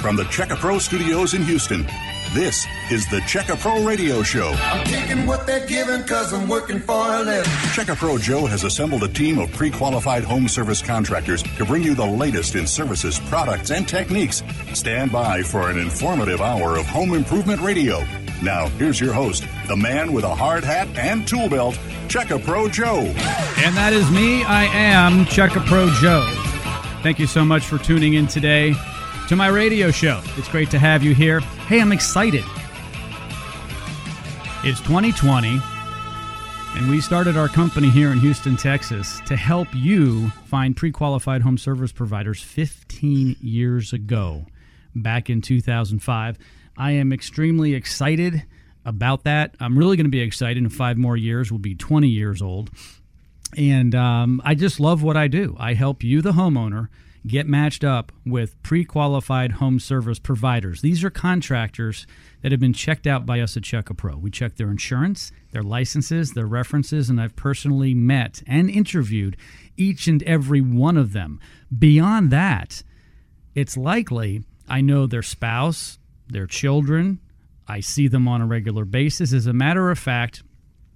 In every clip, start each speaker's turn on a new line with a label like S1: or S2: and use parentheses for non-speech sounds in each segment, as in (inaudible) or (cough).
S1: From the Checka Pro studios in Houston, this is the Checka Pro Radio Show.
S2: I'm taking what they're giving because I'm working for a living.
S1: Checka Pro Joe has assembled a team of pre qualified home service contractors to bring you the latest in services, products, and techniques. Stand by for an informative hour of home improvement radio. Now, here's your host, the man with a hard hat and tool belt, Checka Pro Joe.
S3: And that is me. I am Checka Pro Joe. Thank you so much for tuning in today to my radio show. It's great to have you here. Hey, I'm excited. It's 2020, and we started our company here in Houston, Texas to help you find pre qualified home service providers 15 years ago, back in 2005. I am extremely excited about that. I'm really going to be excited in five more years. We'll be 20 years old. And um, I just love what I do. I help you, the homeowner, get matched up with pre qualified home service providers. These are contractors that have been checked out by us at Checka Pro. We check their insurance, their licenses, their references, and I've personally met and interviewed each and every one of them. Beyond that, it's likely I know their spouse, their children, I see them on a regular basis. As a matter of fact,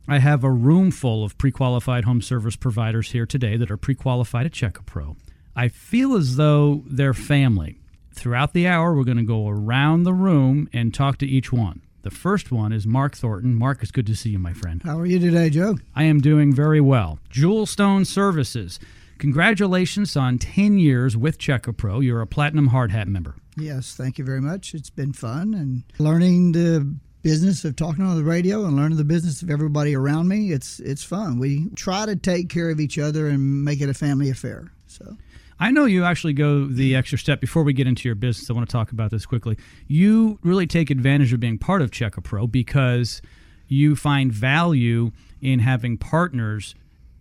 S3: I have a room full of pre qualified home service providers here today that are pre qualified at Checka Pro. I feel as though they're family. Throughout the hour, we're going to go around the room and talk to each one. The first one is Mark Thornton. Mark, it's good to see you, my friend.
S4: How are you today, Joe?
S3: I am doing very well. Jewel Stone Services. Congratulations on 10 years with Checka Pro. You're a Platinum Hard Hat member.
S4: Yes, thank you very much. It's been fun and learning the business of talking on the radio and learning the business of everybody around me. It's it's fun. We try to take care of each other and make it a family affair. So
S3: I know you actually go the extra step before we get into your business. I want to talk about this quickly. You really take advantage of being part of Checka Pro because you find value in having partners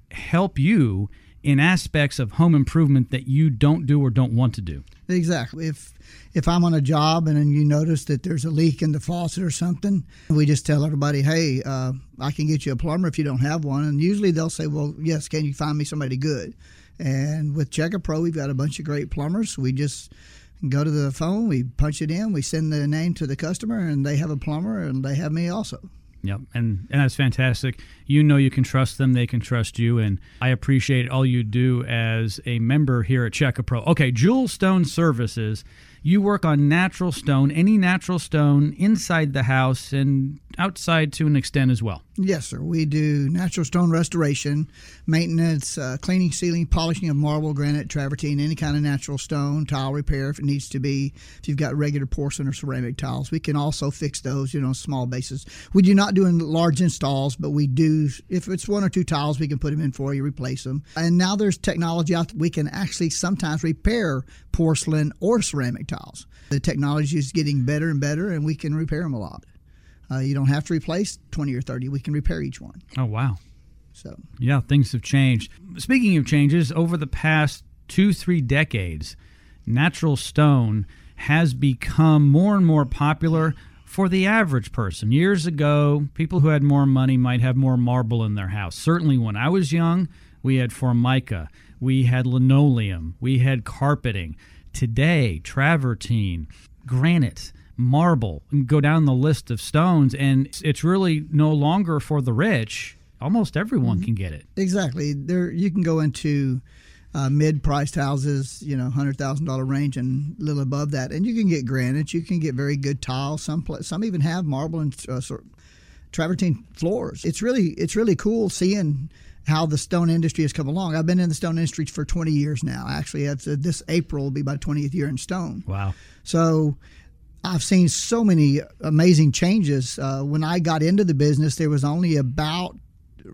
S3: help you in aspects of home improvement that you don't do or don't want to do.
S4: Exactly. If if I'm on a job and then you notice that there's a leak in the faucet or something, we just tell everybody, "Hey, uh, I can get you a plumber if you don't have one." And usually they'll say, "Well, yes, can you find me somebody good?" And with Checka Pro, we've got a bunch of great plumbers. We just go to the phone, we punch it in, we send the name to the customer, and they have a plumber, and they have me also.
S3: Yep, and and that's fantastic. You know you can trust them; they can trust you, and I appreciate all you do as a member here at Checka Pro. Okay, Jewel Stone Services. You work on natural stone, any natural stone inside the house and outside to an extent as well.
S4: Yes, sir. We do natural stone restoration, maintenance, uh, cleaning, sealing, polishing of marble, granite, travertine, any kind of natural stone, tile repair if it needs to be. If you've got regular porcelain or ceramic tiles, we can also fix those, you know, small basis. We do not do in large installs, but we do. If it's one or two tiles, we can put them in for you, replace them. And now there's technology out. That we can actually sometimes repair porcelain or ceramic The technology is getting better and better, and we can repair them a lot. Uh, you don't have to replace 20 or 30. We can repair each one.
S3: Oh, wow.
S4: So,
S3: Yeah, things have changed. Speaking of changes, over the past two, three decades, natural stone has become more and more popular for the average person. Years ago, people who had more money might have more marble in their house. Certainly when I was young, we had formica, we had linoleum, we had carpeting. Today, travertine, granite, marble, and go down the list of stones, and it's really no longer for the rich. Almost everyone can get it.
S4: exactly. There, you can go into uh, mid-priced houses, you know, hundred thousand dollar range and a little above that, and you can get granite. You can get very good tile. Some pla- some even have marble and uh, sort travertine floors. It's really it's really cool seeing how the stone industry has come along. I've been in the stone industry for 20 years now. Actually, it's, uh, this April will be my 20th year in stone.
S3: Wow.
S4: So I've seen so many amazing changes. Uh, when I got into the business, there was only about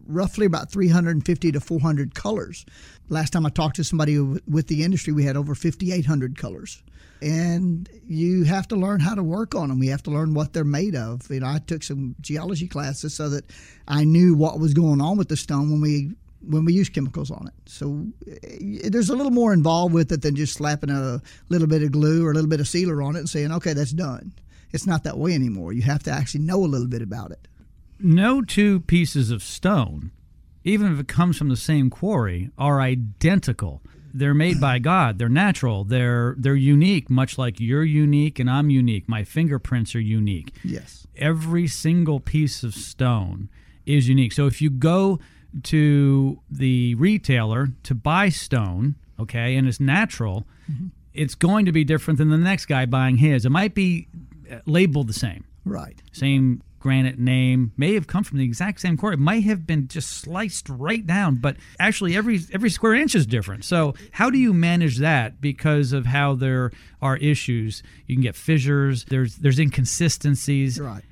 S4: roughly about 350 to 400 colors. Last time I talked to somebody with the industry, we had over 5,800 colors. And you have to learn how to work on them. You have to learn what they're made of. You know, I took some geology classes so that I knew what was going on with the stone when we when we use chemicals on it. So eh, there's a little more involved with it than just slapping a little bit of glue or a little bit of sealer on it and saying, okay, that's done. It's not that way anymore. You have to actually know a little bit about it.
S3: no two pieces of stone, even if it comes from the same quarry, are identical. They're made by God. They're natural. They're they're unique, much like you're unique and I'm unique. My fingerprints are unique.
S4: Yes.
S3: Every single piece of stone is unique. So if you go to the retailer to buy stone, okay, and it's natural, mm-hmm. it's going to be different than the next guy buying his. It might be uh, labeled the same.
S4: Right.
S3: Same granite name may have come from the exact same quarry. It might have been just sliced right down, but actually every every square inch is different. So how do you manage that because of how there are issues? You can get fissures. There's there's inconsistencies.
S4: Right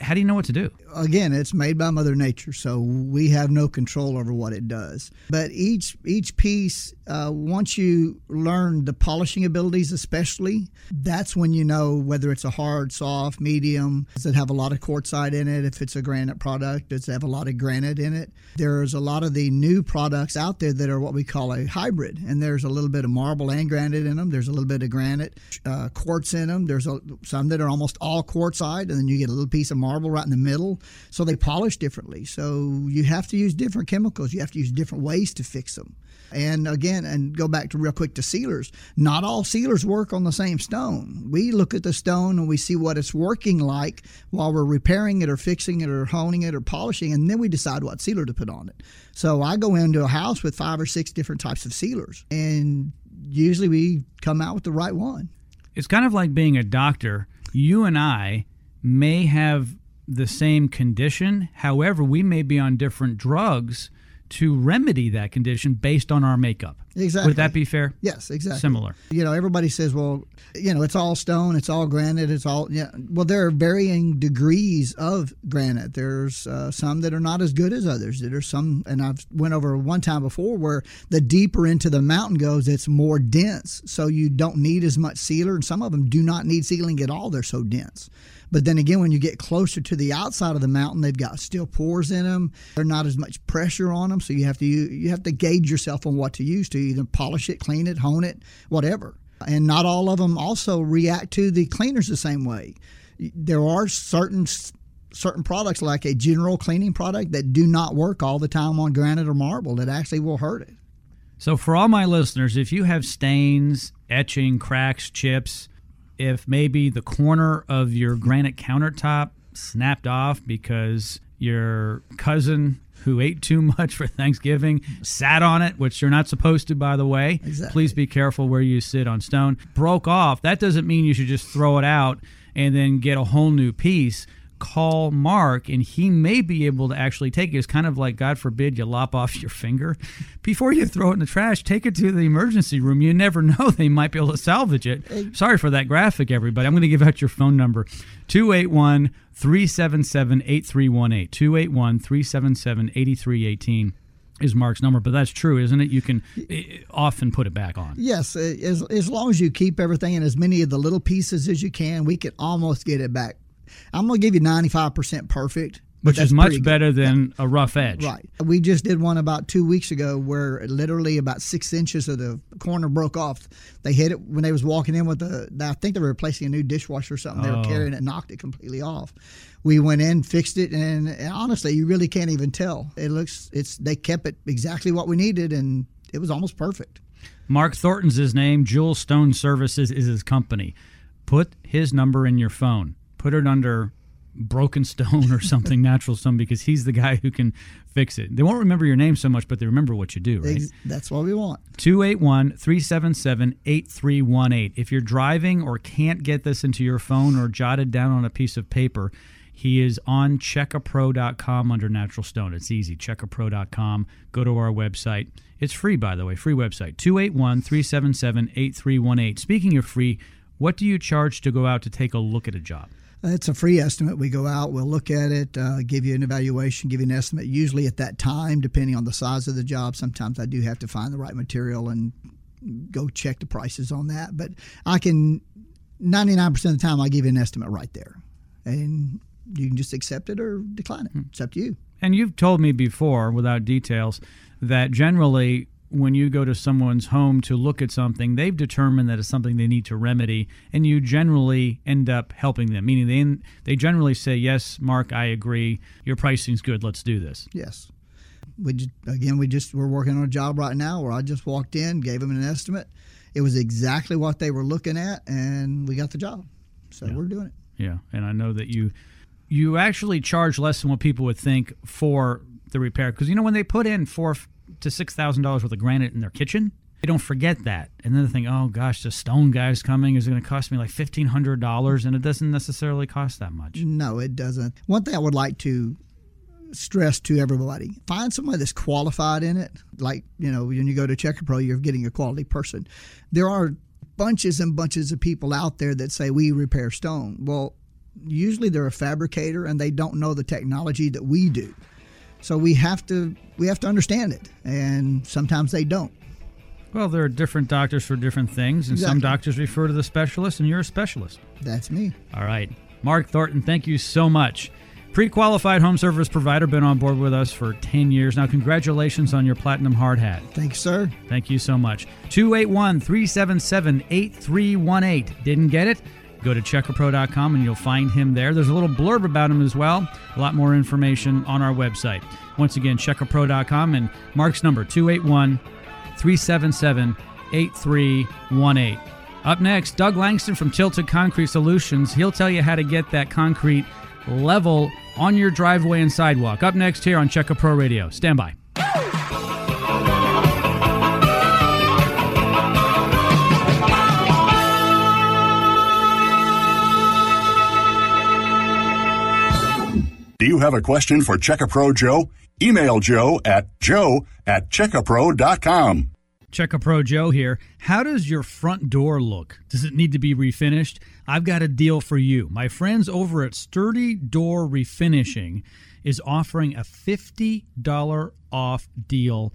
S3: how do you know what to do?
S4: Again, it's made by Mother Nature, so we have no control over what it does. But each each piece, uh, once you learn the polishing abilities, especially, that's when you know whether it's a hard, soft, medium. Does it have a lot of quartzite in it? If it's a granite product, does it have a lot of granite in it? There's a lot of the new products out there that are what we call a hybrid, and there's a little bit of marble and granite in them. There's a little bit of granite, uh, quartz in them. There's a, some that are almost all quartzite, and then you get a little piece of marble marble right in the middle. So they polish differently. So you have to use different chemicals. You have to use different ways to fix them. And again, and go back to real quick to sealers. Not all sealers work on the same stone. We look at the stone and we see what it's working like while we're repairing it or fixing it or honing it or polishing, and then we decide what sealer to put on it. So I go into a house with five or six different types of sealers, and usually we come out with the right one.
S3: It's kind of like being a doctor. You and I may have the same condition. However, we may be on different drugs to remedy that condition based on our makeup.
S4: Exactly.
S3: Would that be fair?
S4: Yes, exactly.
S3: Similar.
S4: You know, everybody says, well, you know, it's all stone, it's all granite, it's all, yeah. Well, there are varying degrees of granite. There's uh, some that are not as good as others. There's some, and I've went over one time before where the deeper into the mountain goes, it's more dense. So you don't need as much sealer, and some of them do not need sealing at all. They're so dense. But then again, when you get closer to the outside of the mountain, they've got steel pores in them. They're not as much pressure on them, so you have to you have to gauge yourself on what to use to either polish it, clean it, hone it, whatever. And not all of them also react to the cleaners the same way. There are certain certain products like a general cleaning product that do not work all the time on granite or marble that actually will hurt it.
S3: So for all my listeners, if you have stains, etching, cracks, chips, if maybe the corner of your granite countertop snapped off because your cousin who ate too much for Thanksgiving sat on it, which you're not supposed to, by the way.
S4: Exactly.
S3: Please be careful where you sit on stone. Broke off. That doesn't mean you should just throw it out and then get a whole new piece call Mark and he may be able to actually take it. It's kind of like, God forbid, you lop (laughs) off your finger. Before you throw it in the trash, take it to the emergency room. You never know. (laughs) They might be able to salvage it. Sorry for that graphic, everybody. I'm going to give out your phone number 281 377 8318. 281 377 8318 is Mark's number, but that's true, isn't it? You can eh, often put it back on.
S4: Yes, as, as long as you keep everything and as many of the little pieces as you can, we can almost get it back I'm going to give you 95% perfect.
S3: Which is much better than yeah. a rough edge.
S4: Right. We just did one about two weeks ago where literally about six inches of the corner broke off. They hit it when they was walking in with the, I think they were replacing a new dishwasher or something. They were oh. carrying it, knocked it completely off. We went in, fixed it, and, and honestly, you really can't even tell. It looks, it's they kept it exactly what we needed, and it was almost perfect.
S3: Mark Thornton's his name. Jewel Stone Services is his company. Put his number in your phone put it under broken stone or something (laughs) natural stone because he's the guy who can fix it. They won't remember your name so much, but they remember what you do, right?
S4: That's what we want.
S3: 281 377 8318. If you're driving or can't get this into your phone or jotted down on a piece of paper, he is on checkapro.com under natural stone. It's easy. Checkapro.com. Go to our website. It's free, by the way, free website 281 377 8318. Speaking of free, what do you charge to go out to take a look at a job?
S4: It's a free estimate. We go out, we'll look at it, uh, give you an evaluation, give you an estimate. Usually at that time, depending on the size of the job, sometimes I do have to find the right material and go check the prices on that. But I can, 99% of the time, I give you an estimate right there. And you can just accept it or decline it. It's up to you.
S3: And you've told me before, without details, that generally when you go to someone's home to look at something, they've determined that it's something they need to remedy, and you generally end up helping them. Meaning they they generally say, "Yes, Mark, I agree. Your pricing's good. Let's do this."
S4: Yes. we just, again we just we're working on a job right now where I just walked in, gave them an estimate. It was exactly what they were looking at, and we got the job. So
S3: Yeah.
S4: we're doing it.
S3: Yeah, and I know that you you actually charge less than what people would think for the repair because you know when they put in four to six thousand dollars worth of granite in their kitchen, they don't forget that, and then they think, oh gosh, the stone guy's coming is it going to cost me like fifteen hundred dollars, and it doesn't necessarily cost that much.
S4: No, it doesn't. One thing I would like to stress to everybody find somebody that's qualified in it. Like, you know, when you go to Check A Pro, you're getting a quality person. There are bunches and bunches of people out there that say we repair stone. Well, usually they're a fabricator and they don't know the technology that we do. So we have to we have to understand it, and sometimes they don't.
S3: Well, there are different doctors for different things, and some doctors refer to the specialist, and you're a specialist.
S4: That's me.
S3: All right. Mark Thornton, thank you so much. Pre qualified home service provider, been on board with us for 10 years. Now, congratulations on your platinum hard hat.
S4: Thanks, sir.
S3: Thank you so much. 281 377 8318. Didn't get it? Go to checkapro.com and you'll find him there. There's a little blurb about him as well. A lot more information on our website. Once again, checkapro.com and Mark's number 281 377 8318. Up next, Doug Langston from Tilted Concrete Solutions. He'll tell you how to get that concrete level on your driveway and sidewalk. Up next here on Check A Pro Radio. Stand by.
S1: Do you have a question for Checkapro Joe? Email Joe at joe at checkapro.com.
S3: Check a Pro Joe here. How does your front door look? Does it need to be refinished? I've got a deal for you. My friends over at Sturdy Door Refinishing is offering a $50 off deal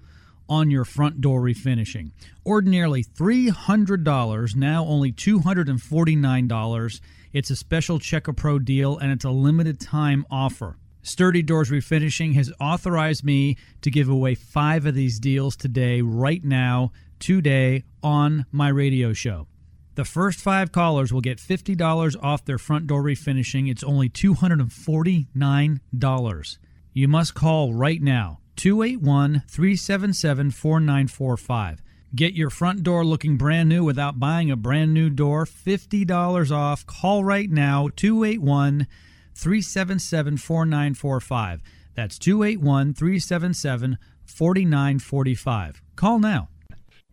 S3: on your front door refinishing. Ordinarily $300, now only $249. It's a special Check a Pro deal and it's a limited time offer. Sturdy Doors Refinishing has authorized me to give away five of these deals today, right now, today, on my radio show. The first five callers will get $50 off their front door refinishing. It's only $249. You must call right now 281 377 4945. Get your front door looking brand new without buying a brand new door. $50 off. Call right now 281 377 4945. That's 281 377 4945. Call now.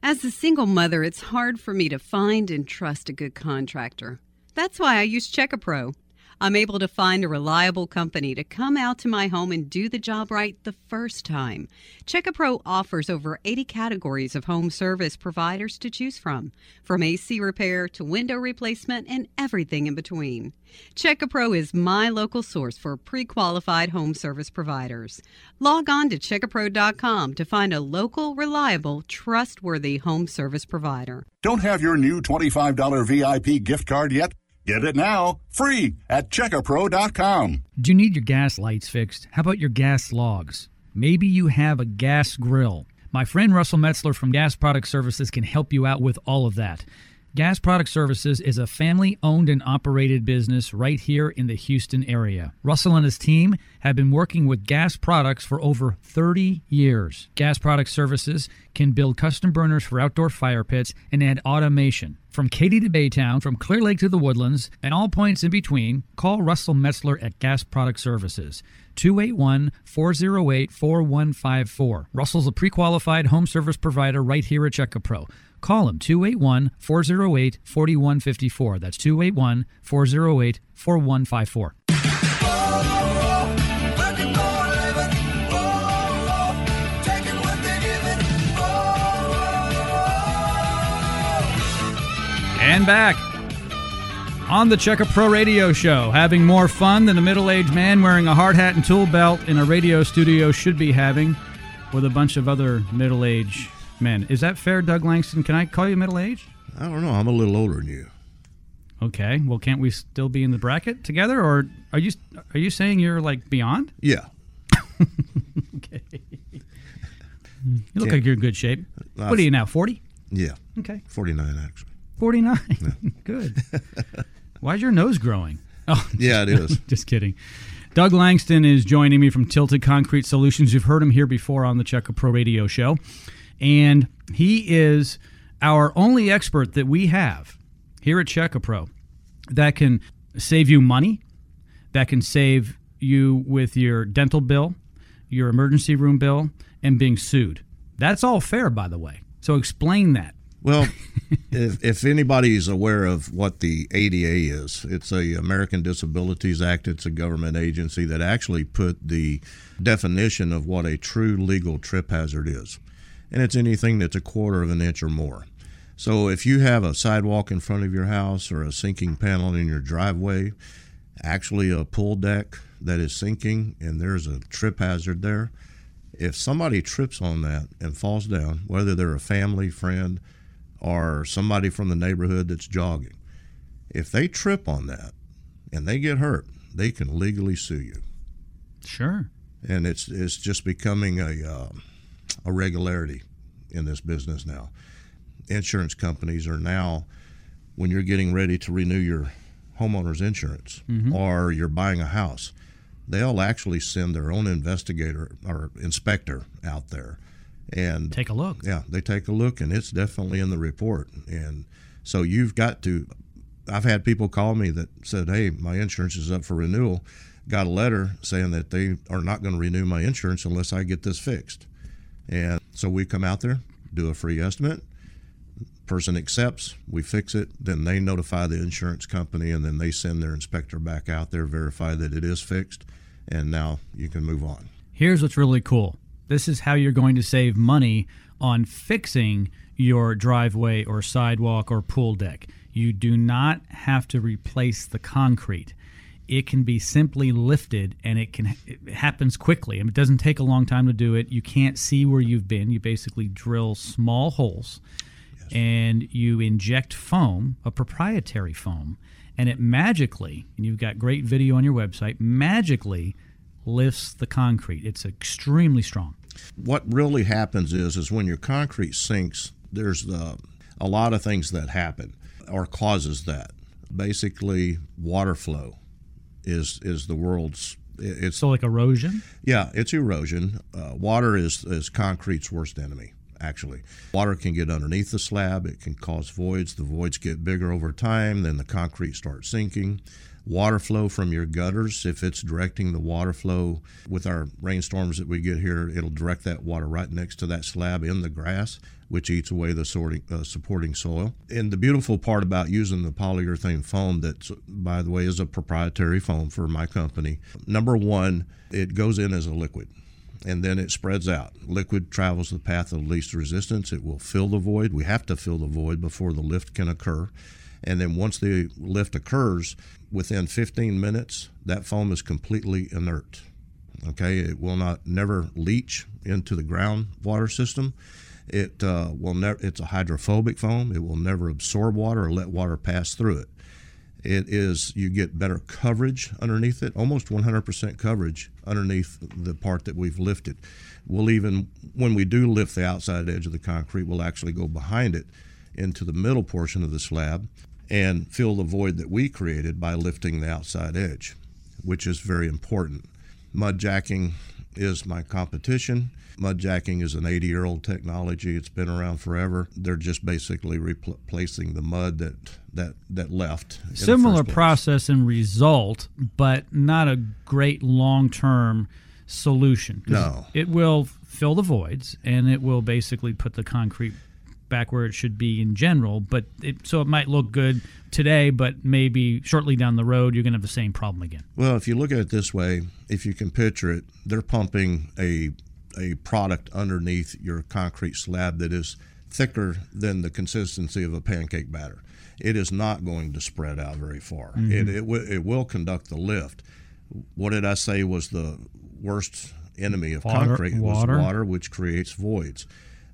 S5: As a single mother, it's hard for me to find and trust a good contractor. That's why I use Checkapro. I'm able to find a reliable company to come out to my home and do the job right the first time. Checkapro offers over 80 categories of home service providers to choose from, from AC repair to window replacement and everything in between. Checkapro is my local source for pre qualified home service providers. Log on to checkapro.com to find a local, reliable, trustworthy home service provider.
S1: Don't have your new $25 VIP gift card yet? Get it now, free at checkapro.com.
S3: Do you need your gas lights fixed? How about your gas logs? Maybe you have a gas grill. My friend Russell Metzler from Gas Product Services can help you out with all of that. Gas Product Services is a family owned and operated business right here in the Houston area. Russell and his team have been working with gas products for over 30 years. Gas Product Services can build custom burners for outdoor fire pits and add automation. From Katy to Baytown, from Clear Lake to the Woodlands, and all points in between, call Russell Metzler at Gas Product Services. 281 408 4154. Russell's a pre qualified home service provider right here at Checka Pro. Call him 281 408 4154. That's 281 408 4154.
S2: Working for a living. Oh, taking what they're giving.
S3: And back on the Checka Pro Radio Show, having more fun than a middle aged man wearing a hard hat and tool belt in a radio studio should be having with a bunch of other middle aged men. Is that fair, Doug Langston? Can I call you middle aged?
S6: I don't know. I'm a little older than you.
S3: Okay. Well, can't we still be in the bracket together, or are you are you saying you're like beyond?
S6: Yeah. (laughs)
S3: Okay. You look
S6: Can't-
S3: like you're in good shape. What are you now? Forty?
S6: Yeah.
S3: Okay.
S6: 49, actually.
S3: Forty nine. Yeah. (laughs) good. Why's your nose growing? Oh, (laughs)
S6: Yeah, it is.
S3: just kidding. Doug Langston is joining me from Tilted Concrete Solutions. You've heard him here before on the Check A Pro Radio Show. And he is our only expert that we have here at Check A Pro that can save you money, that can save you with your dental bill, your emergency room bill, and being sued. That's all fair, by the way. So explain that.
S6: Well, (laughs) if, if anybody is aware of what the ADA is, it's a American Disabilities Act. It's a government agency that actually put the definition of what a true legal trip hazard is, and it's anything that's a quarter of an inch or more. So if you have a sidewalk in front of your house or a sinking panel in your driveway, actually a pool deck that is sinking and there's a trip hazard there, if somebody trips on that and falls down, whether they're a family, friend, or somebody from the neighborhood that's jogging, if they trip on that and they get hurt, they can legally sue you.
S3: Sure.
S6: And it's it's just becoming a uh, a regularity in this business now. Insurance companies are now, when you're getting ready to renew your homeowner's insurance mm-hmm. or you're buying a house, they'll actually send their own investigator or inspector out there and
S3: Take a look.
S6: yeah, they take a look, and it's definitely in the report. And so you've got to. I've had people call me that said, "Hey, my insurance is up for renewal." Got a letter saying that they are not going to renew my insurance unless I get this fixed. And so we come out there, do a free estimate. Person accepts, we fix it, then they notify the insurance company, and then they send their inspector back out there, verify that it is fixed, and now you can move on.
S3: Here's what's really cool. This is how you're going to save money on fixing your driveway or sidewalk or pool deck. You do not have to replace the concrete. It can be simply lifted and it can it happens quickly. I mean, it doesn't take a long time to do it. You can't see where you've been. You basically drill small holes and you inject foam, a proprietary foam, and it magically, and you've got great video on your website, magically lifts the concrete. It's extremely strong.
S6: what really happens is is when your concrete sinks there's uh, a lot of things that happen or causes that basically water flow is is the world's it's
S3: So, like erosion.
S6: yeah it's erosion. Uh, water is is concrete's worst enemy actually. Water can get underneath the slab. It can cause voids. The voids get bigger over time then the concrete starts sinking water flow from your gutters if it's directing the water flow with our rainstorms that we get here it'll direct that water right next to that slab in the grass which eats away the sorting, uh, supporting soil and the beautiful part about using the polyurethane foam that by the way is a proprietary foam for my company number one it goes in as a liquid and then it spreads out. Liquid travels the path of least resistance. It will fill the void. We have to fill the void before the lift can occur. And then once the lift occurs, within 15 minutes, that foam is completely inert. Okay, it will not never leach into the groundwater system. It uh, will never. It's a hydrophobic foam. It will never absorb water or let water pass through it. It is you get better coverage underneath it, almost 100% coverage underneath the part that we've lifted. We'll even when we do lift the outside edge of the concrete, we'll actually go behind it into the middle portion of the slab and fill the void that we created by lifting the outside edge, which is very important. Mud jacking is my competition. Mud jacking is an 80 year old technology. It's been around forever. They're just basically replacing the mud that, that, that left.
S3: Similar process and result, but not a great long term solution.
S6: No.
S3: It will fill the voids and it will basically put the concrete back where it should be in general. But it, so it might look good today, but maybe shortly down the road, you're going to have the same problem again.
S6: Well, if you look at it this way, if you can picture it, they're pumping a a product underneath your concrete slab that is thicker than the consistency of a pancake batter. It is not going to spread out very far. Mm-hmm. It it, w- it will conduct the lift. What did I say was the worst enemy of
S3: Water-
S6: concrete
S3: water.
S6: was water, which creates voids.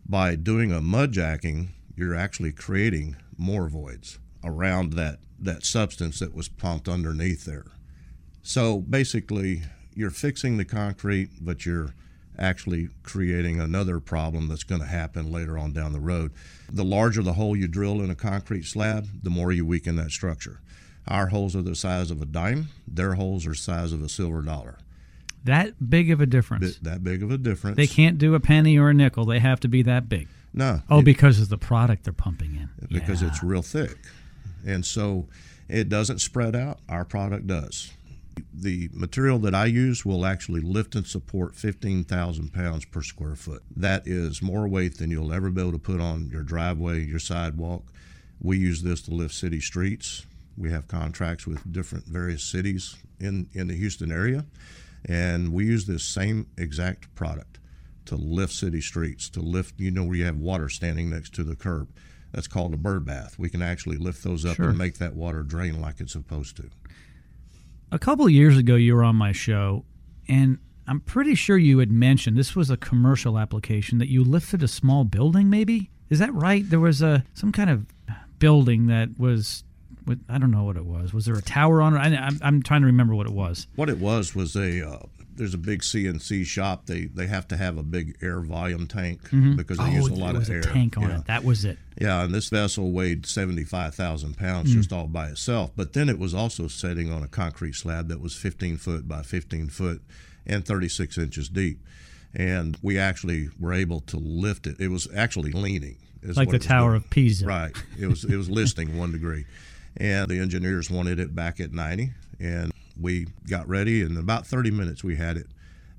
S6: By doing a mud jacking, you're actually creating more voids around that that substance that was pumped underneath there. So basically, you're fixing the concrete, but you're actually creating another problem that's going to happen later on down the road. The larger the hole you drill in a concrete slab, the more you weaken that structure. Our holes are the size of a dime. Their holes are the size of a silver dollar.
S3: That big of a difference.
S6: That big of a difference.
S3: They can't do a penny or a nickel. They have to be that big.
S6: No.
S3: Oh,
S6: it-
S3: because of the product they're pumping in.
S6: because
S3: Yeah.
S6: it's real thick. And so it doesn't spread out. Our product does. The material that I use will actually lift and support 15,000 pounds per square foot. That is more weight than you'll ever be able to put on your driveway, your sidewalk. We use this to lift city streets. We have contracts with different various cities in, in the Houston area. And we use this same exact product to lift city streets, to lift, you know, where you have water standing next to the curb. That's called a bird bath. We can actually lift those up
S3: Sure.
S6: and make that water drain like it's supposed to.
S3: A couple of years ago, you were on my show, and I'm pretty sure you had mentioned this was a commercial application that you lifted a small building. Maybe is that right? There was a some kind of building that was. With- I don't know what it was. Was there a tower on it? I, I'm, I'm trying to remember what it was.
S6: What it was was a uh, there's a big CNC shop. They they have to have a big air volume tank because they use a lot
S3: there was
S6: of
S3: a
S6: air.
S3: tank on
S6: yeah.
S3: it. That was it.
S6: Yeah, and this vessel weighed 75,000 pounds just all by itself. But then it was also setting on a concrete slab that was 15 foot by 15 foot and 36 inches deep. And we actually were able to lift it. It was actually leaning.
S3: Like the Tower of Pisa.
S6: Right. It was it was (laughs) listing one degree, and the engineers wanted it back at 90, and we got ready. And in about 30 minutes, we had it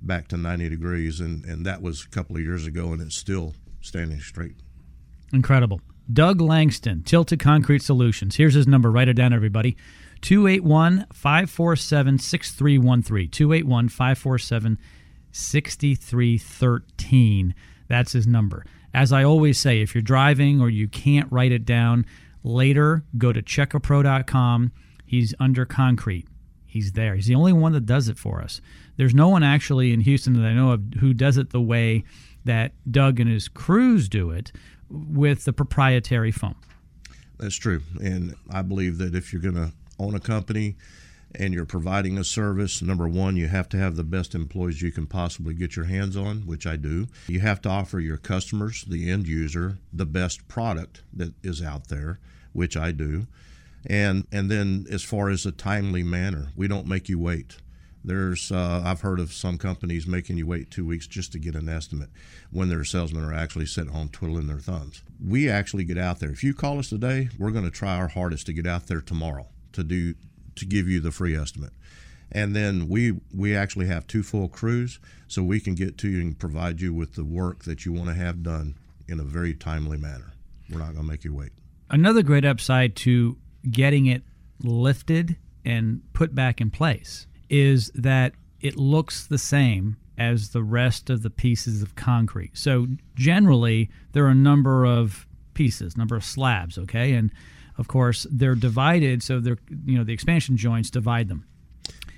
S6: back to 90 degrees, and and that was a couple of years ago, and it's still standing straight.
S3: Incredible. Doug Langston, Tilted Concrete Solutions. Here's his number. Write it down, everybody. 281 547 6313. 281 547 6313. That's his number. As I always say, if you're driving or you can't write it down later, go to checkapro.com. He's under concrete. He's there. He's the only one that does it for us. There's no one actually in Houston that I know of who does it the way that Doug and his crews do it with the proprietary foam.
S6: That's true. And I believe that if you're going to own a company and you're providing a service, number one, you have to have the best employees you can possibly get your hands on, which I do. You have to offer your customers, the end user, the best product that is out there, which I do. And and then as far as a timely manner, we don't make you wait. There's uh, I've heard of some companies making you wait two weeks just to get an estimate when their salesmen are actually sitting home twiddling their thumbs. We actually get out there. If you call us today, we're going to try our hardest to get out there tomorrow to do to give you the free estimate. And then we we actually have two full crews, so we can get to you and provide you with the work that you want to have done in a very timely manner. We're not going to make you wait.
S3: Another great upside to getting it lifted and put back in place is that it looks the same as the rest of the pieces of concrete. So generally, there are a number of pieces, number of slabs, okay? And of course, they're divided so they're you know, the expansion joints divide them.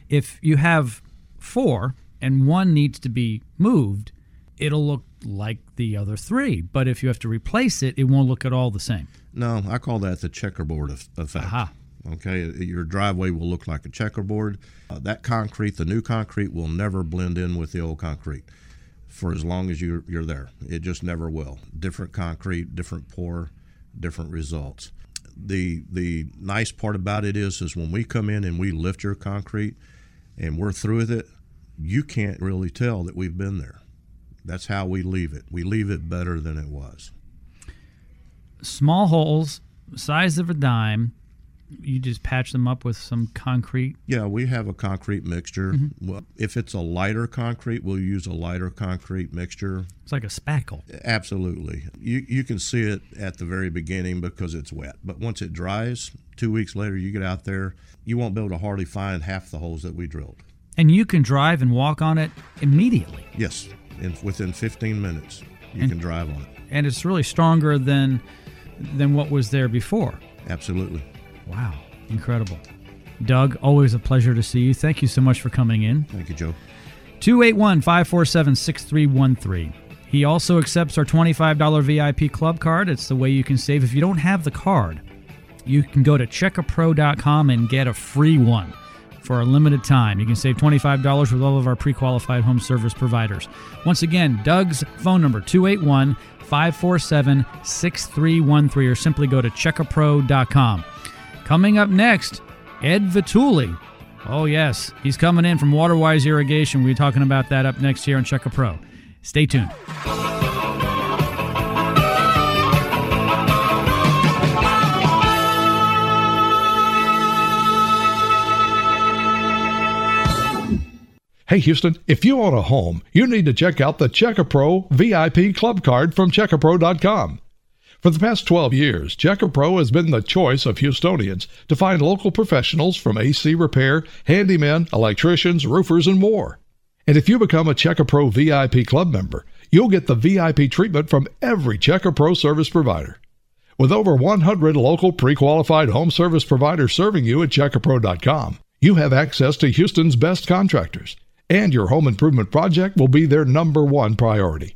S3: If you have four and one needs to be moved, it'll look like the other three. But if you have to replace it, it won't look at all the same.
S6: No, I call that the checkerboard eff- effect.
S3: Aha.
S6: Okay, your driveway will look like a checkerboard. Uh, that concrete, the new concrete, will never blend in with the old concrete for as long as you're, you're there. It just never will. Different concrete, different pour, different results. The the nice part about it is is when we come in and we lift your concrete and we're through with it, you can't really tell that we've been there. That's how we leave it. We leave it better than it was.
S3: small holes, size of a dime. You just patch them up with some concrete.
S6: Yeah, we have a concrete mixture. Mm-hmm. Well, if it's a lighter concrete, we'll use a lighter concrete mixture.
S3: It's like a spackle.
S6: Absolutely. You you can see it at the very beginning because it's wet. But once it dries, two weeks later you get out there, you won't be able to hardly find half the holes that we drilled.
S3: And you can drive and walk on it immediately.
S6: Yes, in within 15 minutes you
S3: And-
S6: can drive on it.
S3: And it's really stronger than than what was there before.
S6: Absolutely.
S3: Wow. Incredible. Doug, always a pleasure to see you. Thank you so much for coming in.
S6: Thank you, Joe.
S3: 281 547 6313. He also accepts our $25 VIP club card. It's the way you can save. If you don't have the card, you can go to checkapro.com and get a free one for a limited time. You can save $25 with all of our pre qualified home service providers. Once again, Doug's phone number 281 547 6313 or simply go to checkapro.com. Coming up next, Ed Vitulli. Oh, yes, he's coming in from Waterwise Irrigation. We'll be talking about that up next here on Check a Pro. Stay tuned.
S7: Hey Houston, if you own a home, you need to check out the Checkapro VIP Club Card from Checkapro.com. For the past 12 years, Checkapro has been the choice of Houstonians to find local professionals from AC repair, handymen, electricians, roofers, and more. And if you become a Checkapro VIP Club member, you'll get the VIP treatment from every Checkapro service provider. With over 100 local pre-qualified home service providers serving you at Checkapro.com, you have access to Houston's best contractors and your home improvement project will be their number one priority.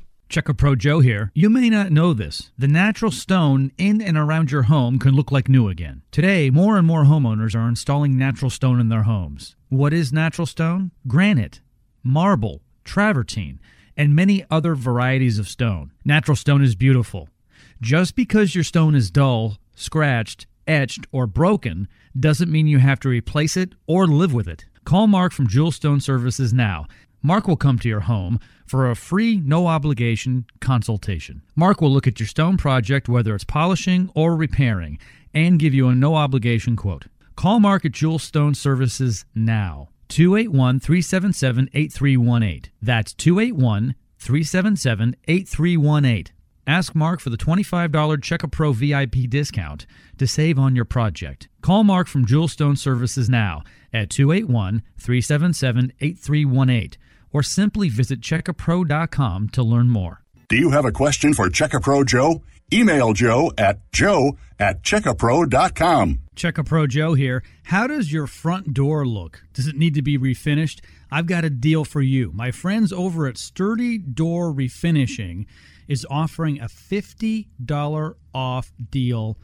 S3: Check A Pro Joe here. You may not know this. The natural stone in and around your home can look like new again. Today, more and more homeowners are installing natural stone in their homes. What is natural stone? Granite, marble, travertine, and many other varieties of stone. Natural stone is beautiful. Just because your stone is dull, scratched, etched, or broken doesn't mean you have to replace it or live with it. Call Mark from Jewel Stone Services now. Mark will come to your home for a free, no obligation consultation. Mark will look at your stone project, whether it's polishing or repairing, and give you a no obligation quote. Call Mark at Jewel Stone Services now. 281 377 8318. That's 281 377 8318. Ask Mark for the $25 Check a Pro VIP discount to save on your project. Call Mark from Jewel Stone Services now at 281 377 8318 or simply visit checkapro.com to learn more.
S1: Do you have a question for Checkapro Joe? Email Joe at joe at checkapro.com.
S3: Checkapro Joe here. How does your front door look? Does it need to be refinished? I've got a deal for you. My friends over at Sturdy Door Refinishing is offering a $50 off deal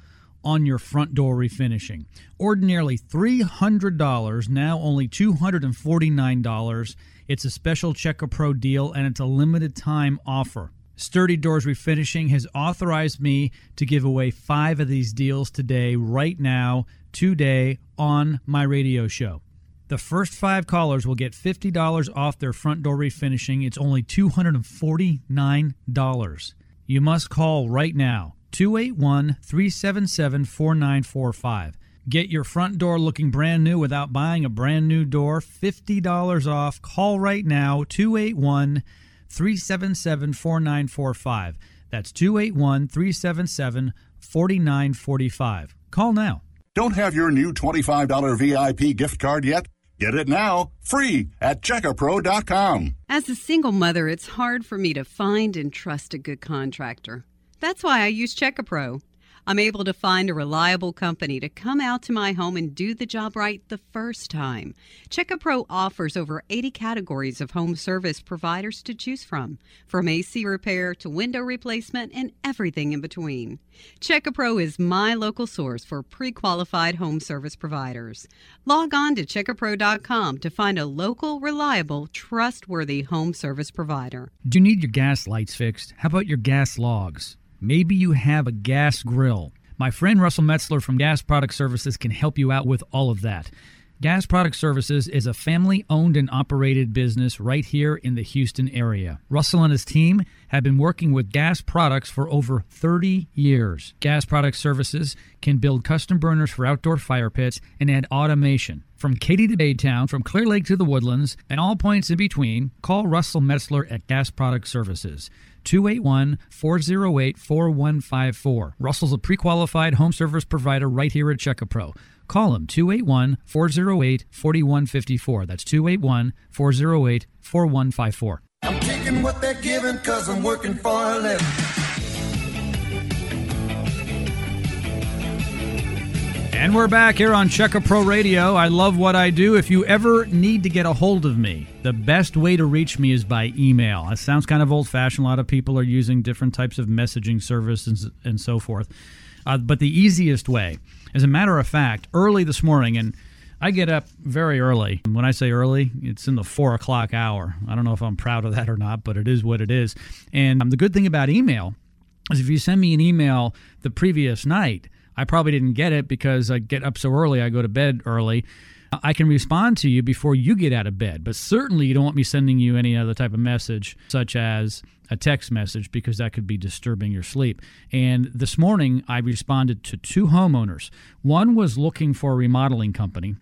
S3: on your front door refinishing. Ordinarily $300, now only $249. It's a special Check A Pro deal and it's a limited time offer. Sturdy Doors Refinishing has authorized me to give away five of these deals today, right now, today, on my radio show. The first five callers will get $50 off their front door refinishing. It's only $249. You must call right now 281 377 4945. Get your front door looking brand new without buying a brand new door. $50 off. Call right now 281 377 4945. That's 281 377 4945. Call now.
S1: Don't have your new $25 VIP gift card yet? Get it now, free at checkapro.com.
S5: As a single mother, it's hard for me to find and trust a good contractor. That's why I use Checkapro. I'm able to find a reliable company to come out to my home and do the job right the first time. Checkapro offers over 80 categories of home service providers to choose from, from AC repair to window replacement and everything in between. Checkapro is my local source for pre-qualified home service providers. Log on to checkapro.com to find a local, reliable, trustworthy home service provider.
S3: Do you need your gas lights fixed? How about your gas logs? Maybe you have a gas grill. My friend Russell Metzler from Gas Product Services can help you out with all of that. Gas Product Services is a family owned and operated business right here in the Houston area. Russell and his team have been working with gas products for over 30 years. Gas Product Services can build custom burners for outdoor fire pits and add automation. From Katy to Baytown, from Clear Lake to the Woodlands, and all points in between, call Russell Metzler at Gas Product Services. 281 408 4154. Russell's a pre qualified home service provider right here at Checkapro. Call him 281 408 4154. That's 281 408 4154.
S2: I'm taking what they're giving cause I'm working for a living.
S3: And we're back here on Check A Pro Radio. I love what I do. If you ever need to get a hold of me, the best way to reach me is by email. It sounds kind of old fashioned. A lot of people are using different types of messaging services and so forth. Uh, but the easiest way, as a matter of fact, early this morning, and I get up very early. When I say early, it's in the four o'clock hour. I don't know if I'm proud of that or not, but it is what it is. And um, the good thing about email is if you send me an email the previous night, I probably didn't get it because I get up so early, I go to bed early. I can respond to you before you get out of bed, but certainly you don't want me sending you any other type of message, such as a text message, because that could be disturbing your sleep. And this morning, I responded to two homeowners. One was looking for a remodeling company.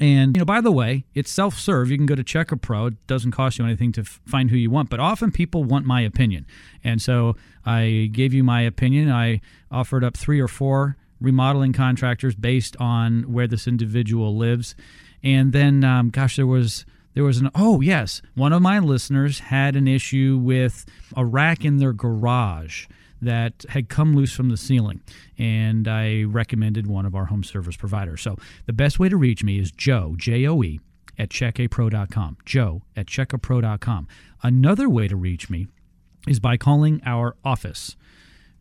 S3: And, you know, by the way, it's self serve. You can go to Check A Pro. It doesn't cost you anything to f- find who you want, but often people want my opinion. And so I gave you my opinion. I offered up three or four remodeling contractors based on where this individual lives. And then, um, gosh, there was there was an oh yes, one of my listeners had an issue with a rack in their garage that had come loose from the ceiling, and I recommended one of our home service providers. So the best way to reach me is Joe J O E at checkapro.com. Joe at checkapro.com. Another way to reach me is by calling our office.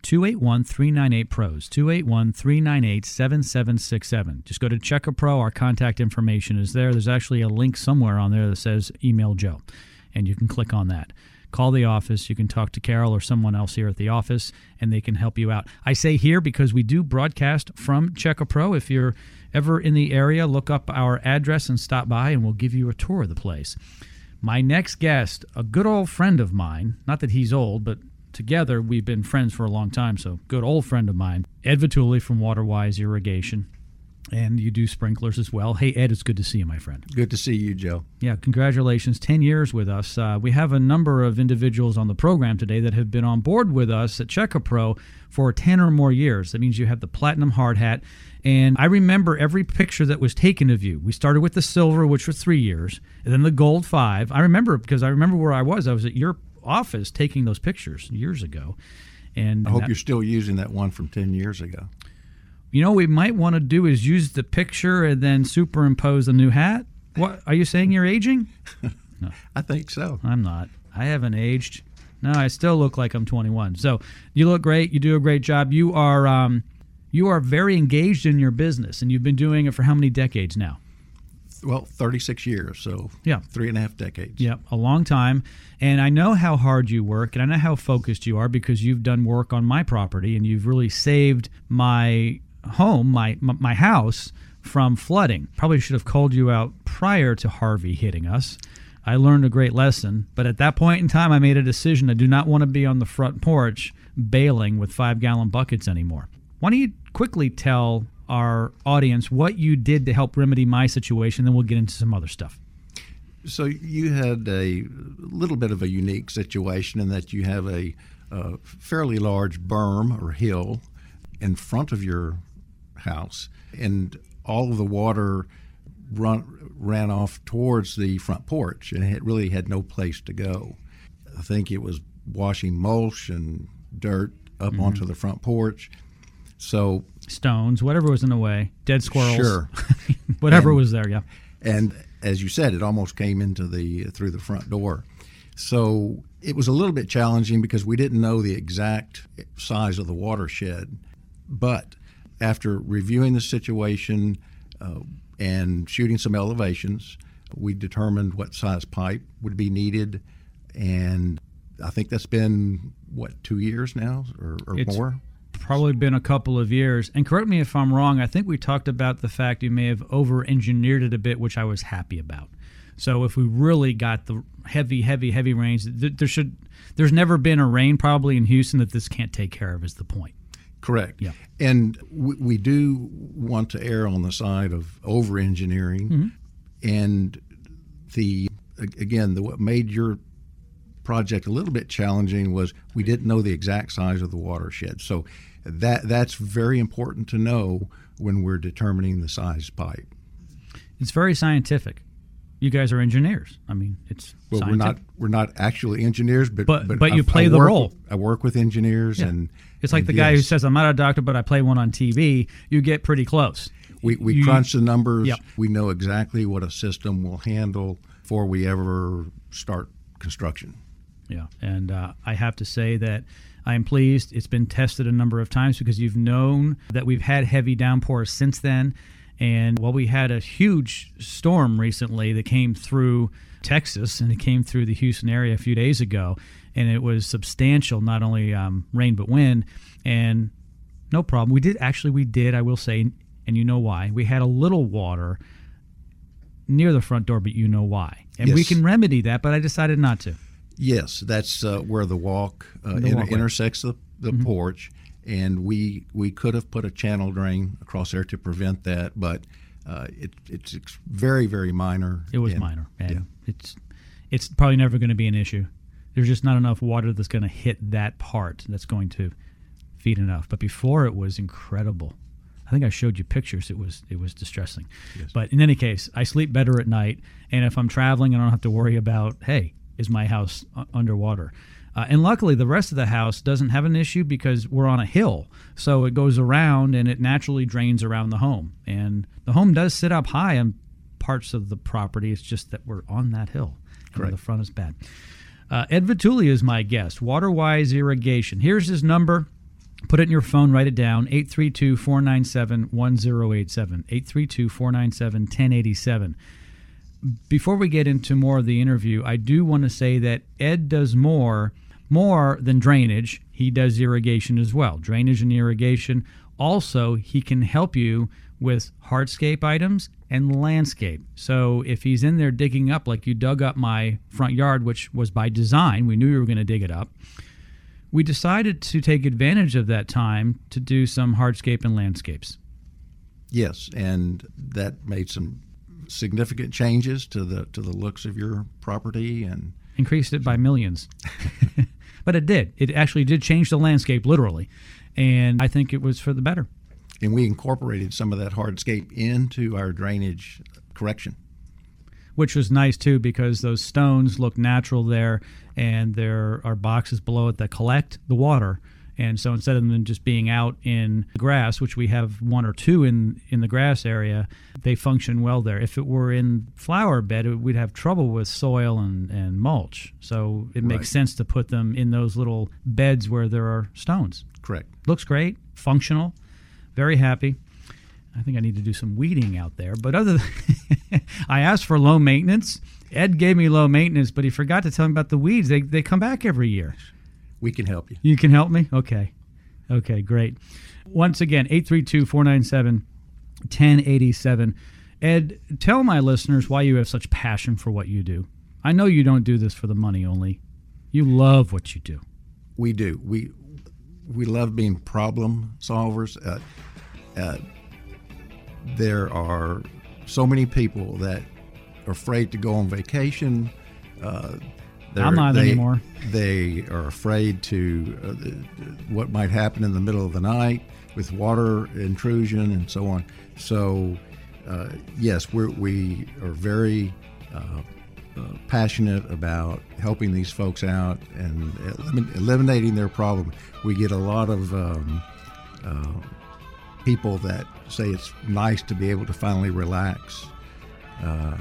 S3: 281 398 PROS, 281 398 7767. Just go to Check A Pro. Our contact information is there. There's actually a link somewhere on there that says email Joe, and you can click on that. Call the office. You can talk to Carol or someone else here at the office, and they can help you out. I say here because we do broadcast from Check A Pro. If you're ever in the area, look up our address and stop by, and we'll give you a tour of the place. My next guest, a good old friend of mine, not that he's old, but together we've been friends for a long time, so good old friend of mine, Ed Vitulli from Waterwise Irrigation. And you do sprinklers as well. Hey, Ed, it's good to see you, my friend.
S8: Good to see you, Joe.
S3: Yeah, congratulations. 10 years with us. Uh, we have a number of individuals on the program today that have been on board with us at Check A Pro for 10 or more years. That means you have the platinum hard hat. And I remember every picture that was taken of you. We started with the silver, which was three years, and then the gold five. I remember because I remember where I was. I was at your office taking those pictures years ago. And
S8: I hope
S3: that-
S8: you're still using that one from 10 years ago.
S3: you know, what we might want to do is use the picture and then superimpose a new hat. What are you saying? You're aging? (laughs) No.
S8: I think so.
S3: I'm not. I haven't aged. No, I still look like I'm 21. So you look great. You do a great job. You are um, you are very engaged in your business, and you've been doing it for how many decades now?
S8: Well, 36 years, so
S3: Yeah.
S8: three and a half decades.
S3: Yep, a long time. And I know how hard you work, and I know how focused you are because you've done work on my property, and you've really saved my home, my my my house from flooding. Probably should have called you out prior to Harvey hitting us. I learned a great lesson, but at that point in time, I made a decision. I do not want to be on the front porch bailing with five gallon buckets anymore. Why don't you quickly tell our audience what you did to help remedy my situation, then we'll get into some other stuff.
S8: So you had a little bit of a unique situation in that you have a, uh fairly large berm or hill in front of your house, and all of the water run, ran off towards the front porch, and it really had no place to go. I think it was washing mulch and dirt up onto the front porch. So
S3: Stones, whatever was in the way, dead squirrels,
S8: Sure. (laughs)
S3: whatever
S8: And-
S3: was there. Yeah.
S8: and as you said, it almost came into the through the front door. So it was a little bit challenging because we didn't know the exact size of the watershed. But after reviewing the situation uh, and shooting some elevations, we determined what size pipe would be needed, and I think that's been what two years now or, or more.
S3: Probably been a couple of years. And correct me if I'm wrong. I think we talked about the fact you may have over engineered it a bit, which I was happy about. So if we really got the heavy, heavy, heavy rains, th- there should. There's never been a rain probably in Houston that this can't take care of. Is the point?
S8: Correct.
S3: Yeah.
S8: And we, we do want to err on the side of over engineering. Mm-hmm. And the again, the, what made your project a little bit challenging was we didn't know the exact size of the watershed. So that that's very important to know when we're determining the size pipe.
S3: It's very scientific. You guys are engineers. I mean, it's
S8: Well, we're not we're not actually engineers, but
S3: But- but you
S8: I-
S3: play
S8: I
S3: the
S8: work
S3: role.
S8: I work with engineers,
S3: Yeah.
S8: and
S3: It's like
S8: and
S3: the guy who says, "I'm not a doctor, but I play one on TV." You get pretty close.
S8: We, we
S3: You-
S8: crunch the numbers.
S3: Yep.
S8: We know exactly what a system will handle before we ever start construction.
S3: Yeah, and uh, I have to say that I am pleased. It's been tested a number of times because you've known that we've had heavy downpours since then. And while we had a huge storm recently that came through Texas and it came through the Houston area a few days ago, and it was substantial, not only um, rain but wind. And no problem. We did actually, we did. I will say, and you know why. We had a little water near the front door, but you know why. And we can remedy that, but I decided not to.
S8: Yes, that's uh, where the walk uh,
S3: The
S8: inter- intersects the, the porch, and we we could have put a channel drain across there to prevent that, but uh, it, it's ex- very very minor.
S3: It was
S8: and-
S3: minor, and
S8: yeah.
S3: it's it's probably never going to be an issue. There's just not enough water that's going to hit that part that's going to feed enough. But before it was incredible. I think I showed you pictures. It was it was distressing. But in any case, I sleep better at night, and if I'm traveling, I don't have to worry about hey, is my house underwater? Uh, and luckily, the rest of the house doesn't have an issue because we're on a hill, so it goes around and it naturally drains around the home. And the home does sit up high on parts of the property. It's just that we're on that hill.
S8: Correct.
S3: The front is bad. Uh, Ed Vitulli is my guest. Waterwise Irrigation. Here's his number. Put it in your phone, write it down 832 497 1087. 832 497 1087. Before we get into more of the interview, I do want to say that Ed does more more than drainage. He does irrigation as well. Drainage and irrigation. Also, he can help you with hardscape items and landscape. So if he's in there digging up like you dug up my front yard, which was by design, we knew you were going to dig it up we decided to take advantage of that time to do some hardscape and landscapes.
S8: Yes, and that made some significant changes to the to the looks of your property and
S3: Increased it by millions. (laughs) but it did. It actually did change the landscape literally. And I think it was for the better.
S8: and we incorporated some of that hardscape into our drainage correction.
S3: Which was nice too because those stones look natural there and there are boxes below it that collect the water. And so instead of them just being out in the grass, which we have one or two in, in the grass area, they function well there. If it were in flower bed, it, we'd have trouble with soil and, and mulch. So it makes
S8: Right.
S3: sense to put them in those little beds where there are stones.
S8: Correct.
S3: Looks great, functional, very happy. I think I need to do some weeding out there. But other than (laughs) I asked for low maintenance. Ed gave me low maintenance, but he forgot to tell me about the weeds. They, they come back every year.
S8: We can help you.
S3: You can help me? Okay. Okay, great. Once again, 832 497 1087. Ed, tell my listeners why you have such passion for what you do. I know you don't do this for the money only. You love what you do.
S8: We do. We we love being problem solvers. Uh, uh, there are so many people that are afraid to go on vacation. Uh, they're-
S3: I'm not
S8: they,
S3: anymore.
S8: They are afraid to uh, what might happen in the middle of the night with water intrusion and so on. So, uh, yes, we're, we are very uh, uh, passionate about helping these folks out and elimin- eliminating their problem. We get a lot of um, uh, people that say it's nice to be able to finally relax uh,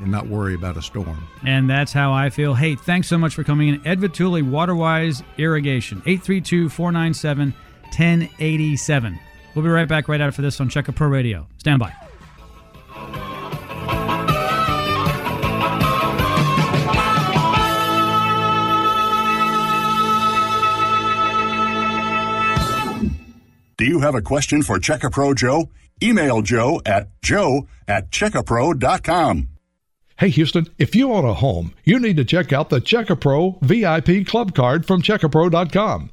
S8: and not worry about a storm.
S3: And that's how I feel. Hey, thanks so much for coming in. Ed Vitulli, Waterwise Irrigation, 832 497 1087. We'll be right back right after this on Check Pro Radio. Stand by.
S1: Do you have a question for Check A Pro Joe? Email Joe at joe at checkapro.com.
S7: Hey Houston, if you own a home, you need to check out the Check A Pro VIP Club Card from Checkapro.com.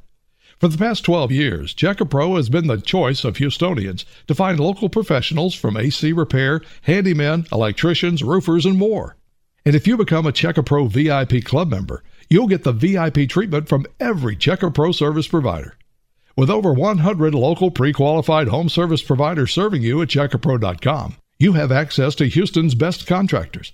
S7: For the past 12 years, Check A Pro has been the choice of Houstonians to find local professionals from AC repair, handymen, electricians, roofers, and more. And if you become a Check A Pro VIP Club member, you'll get the VIP treatment from every Check A Pro service provider. With over 100 local pre qualified home service providers serving you at checkapro.com, you have access to Houston's best contractors,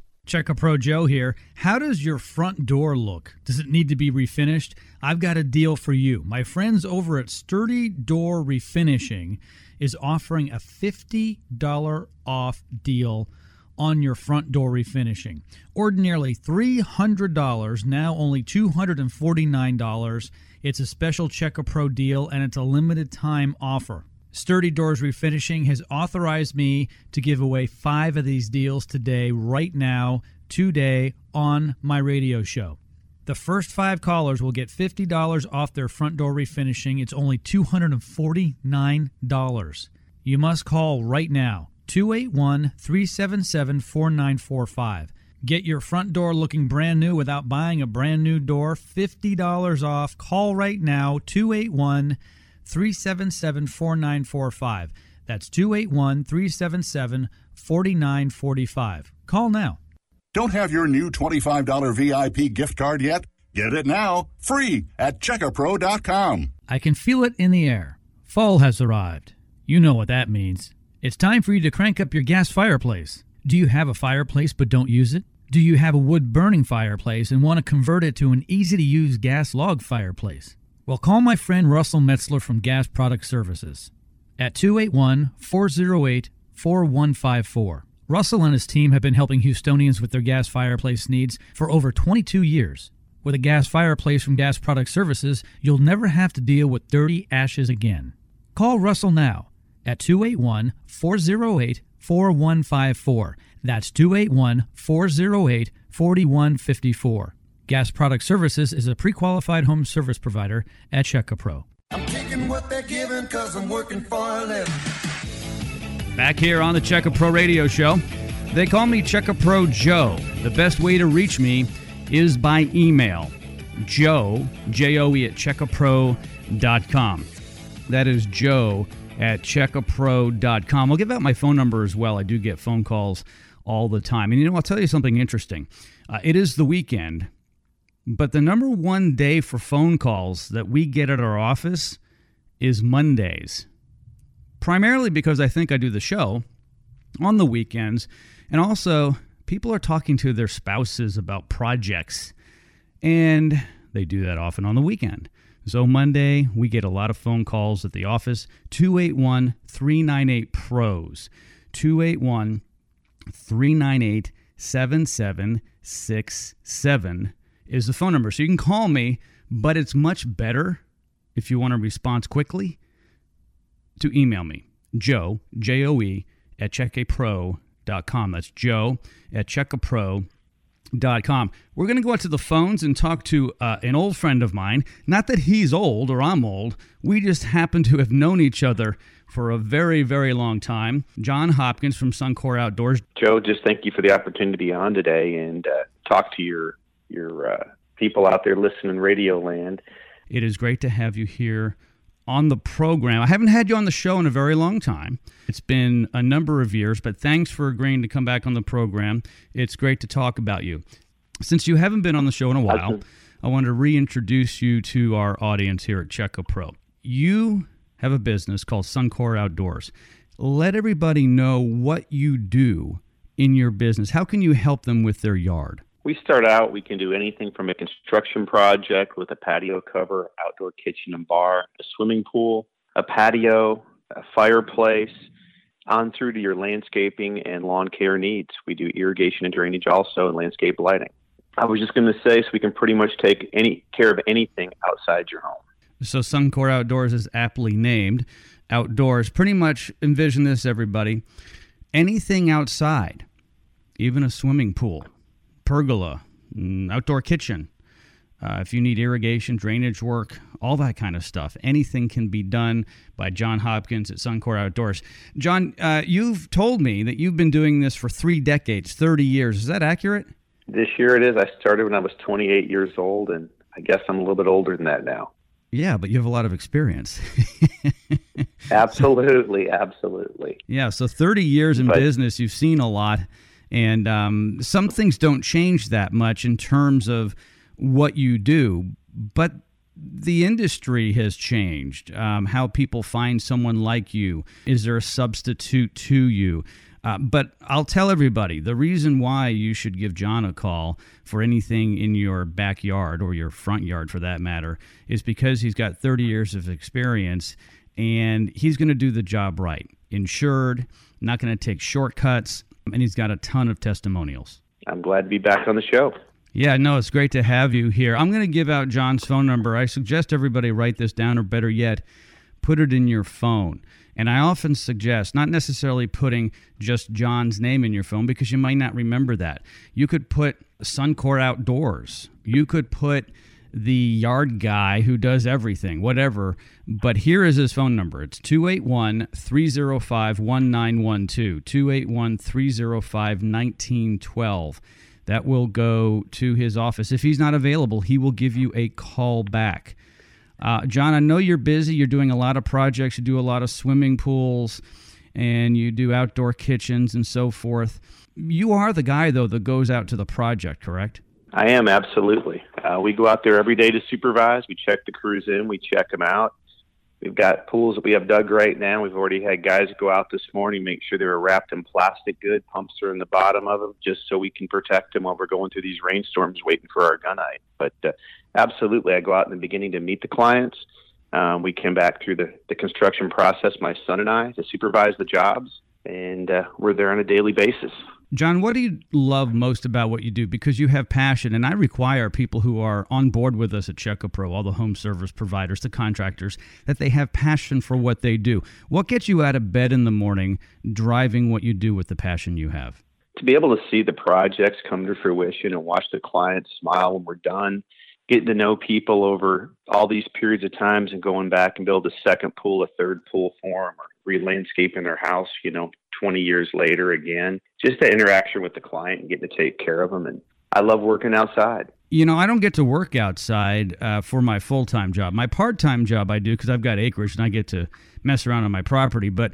S3: Check A Pro Joe here. How does your front door look? Does it need to be refinished? I've got a deal for you. My friends over at Sturdy Door Refinishing is offering a $50 off deal on your front door refinishing. Ordinarily $300, now only $249. It's a special Check A Pro deal and it's a limited time offer. Sturdy Doors Refinishing has authorized me to give away five of these deals today, right now, today, on my radio show. The first five callers will get $50 off their front door refinishing. It's only $249. You must call right now 281 377 4945. Get your front door looking brand new without buying a brand new door. $50 off. Call right now 281 377 4945. That's 281 377 4945. Call now.
S1: Don't have your new $25 VIP gift card yet? Get it now, free at checkapro.com.
S3: I can feel it in the air. Fall has arrived. You know what that means. It's time for you to crank up your gas fireplace. Do you have a fireplace but don't use it? Do you have a wood burning fireplace and want to convert it to an easy to use gas log fireplace? Well, call my friend Russell Metzler from Gas Product Services at 281 408 4154. Russell and his team have been helping Houstonians with their gas fireplace needs for over 22 years. With a gas fireplace from Gas Product Services, you'll never have to deal with dirty ashes again. Call Russell now at 281 408 4154. That's 281 408 4154. Gas Product Services is a pre qualified home service provider at Check A Pro.
S2: I'm taking what they're giving cause I'm working for a living.
S3: Back here on the Check A Pro Radio Show. They call me Check A Pro Joe. The best way to reach me is by email. Joe, J O E at checkapro.com. That is Joe at checkapro.com. I'll give out my phone number as well. I do get phone calls all the time. And you know, I'll tell you something interesting. Uh, it is the weekend, but the number one day for phone calls that we get at our office is Mondays primarily because I think I do the show on the weekends. And also, people are talking to their spouses about projects, and they do that often on the weekend. So, Monday, we get a lot of phone calls at the office 281 398 PROS. 281 398 7767 is the phone number. So, you can call me, but it's much better if you want a response quickly to email me, Joe, J O E, at checkapro.com. That's Joe at checkapro.com. We're going to go out to the phones and talk to uh, an old friend of mine. Not that he's old or I'm old, we just happen to have known each other for a very, very long time. John Hopkins from Suncor Outdoors.
S9: Joe, just thank you for the opportunity to be on today and uh, talk to your your uh, people out there listening in Radio Land.
S3: It is great to have you here on the program. I haven't had you on the show in a very long time. It's been a number of years, but thanks for agreeing to come back on the program. It's great to talk about you. Since you haven't been on the show in a while, I want to reintroduce you to our audience here at Check A Pro. You have a business called Suncor Outdoors. Let everybody know what you do in your business. How can you help them with their yard?
S9: We start out, we can do anything from a construction project with a patio cover, outdoor kitchen and bar, a swimming pool, a patio, a fireplace, on through to your landscaping and lawn care needs. We do irrigation and drainage also and landscape lighting. I was just going to say, so we can pretty much take any care of anything outside your home.
S3: So Suncor Outdoors is aptly named outdoors. Pretty much envision this, everybody. Anything outside, even a swimming pool, pergola, mm, outdoor kitchen. Uh, if you need irrigation, drainage work, all that kind of stuff, anything can be done by John Hopkins at Suncor Outdoors. John, uh, you've told me that you've been doing this for three decades, 30 years. Is that accurate?
S9: This year it is. I started when I was 28 years old, and I guess I'm a little bit older than that now.
S3: Yeah, but you have a lot of experience. (laughs)
S9: Absolutely, absolutely.
S3: Yeah, so 30 years in
S9: But-
S3: business, you've seen a lot, and um, some things don't change that much in terms of what you do, but the industry has changed. Um, how people find someone like you. Is there a substitute to you? Uh, but I'll tell everybody the reason why you should give John a call for anything in your backyard or your front yard for that matter is because he's got 30 years of experience and he's going to do the job right. Insured, not going to take shortcuts, and he's got a ton of testimonials.
S9: I'm glad to be back on the show.
S3: Yeah, no, it's great to have you here. I'm going to give out John's phone number. I suggest everybody write this down, or better yet, put it in your phone. And I often suggest not necessarily putting just John's name in your phone because you might not remember that. You could put Suncor Outdoors. You could put the yard guy who does everything, whatever. But here is his phone number it's 281 305 1912. 281 305 1912 that will go to his office. If he's not available, he will give you a call back. Uh, John, I know you're busy. You're doing a lot of projects. You do a lot of swimming pools and you do outdoor kitchens and so forth. You are the guy, though, that goes out to the project, correct?
S9: I am absolutely. Uh, we go out there every day to supervise. We check the crews in. We check them out. We've got pools that we have dug right now. We've already had guys go out this morning, make sure they were wrapped in plastic good. Pumps are in the bottom of them, just so we can protect them while we're going through these rainstorms, waiting for our gunite. But uh, absolutely, I go out in the beginning to meet the clients. Um, we came back through the, the construction process, my son and I, to supervise the jobs, and uh, we're there on a daily basis.
S3: John, what do you love most about what you do? Because you have passion, and I require people who are on board with us at Check A Pro, all the home service providers, the contractors, that they have passion for what they do. What gets you out of bed in the morning, driving what you do with the passion you have?
S9: to be able to see the projects come to fruition and watch the clients smile when we're done, getting to know people over all these periods of times and going back and build a second pool, a third pool for them, or re-landscaping their house, you know, 20 years later again. Just the interaction with the client and getting to take care of them. And I love working outside.
S3: You know, I don't get to work outside uh, for my full time job. My part time job I do because I've got acreage and I get to mess around on my property. But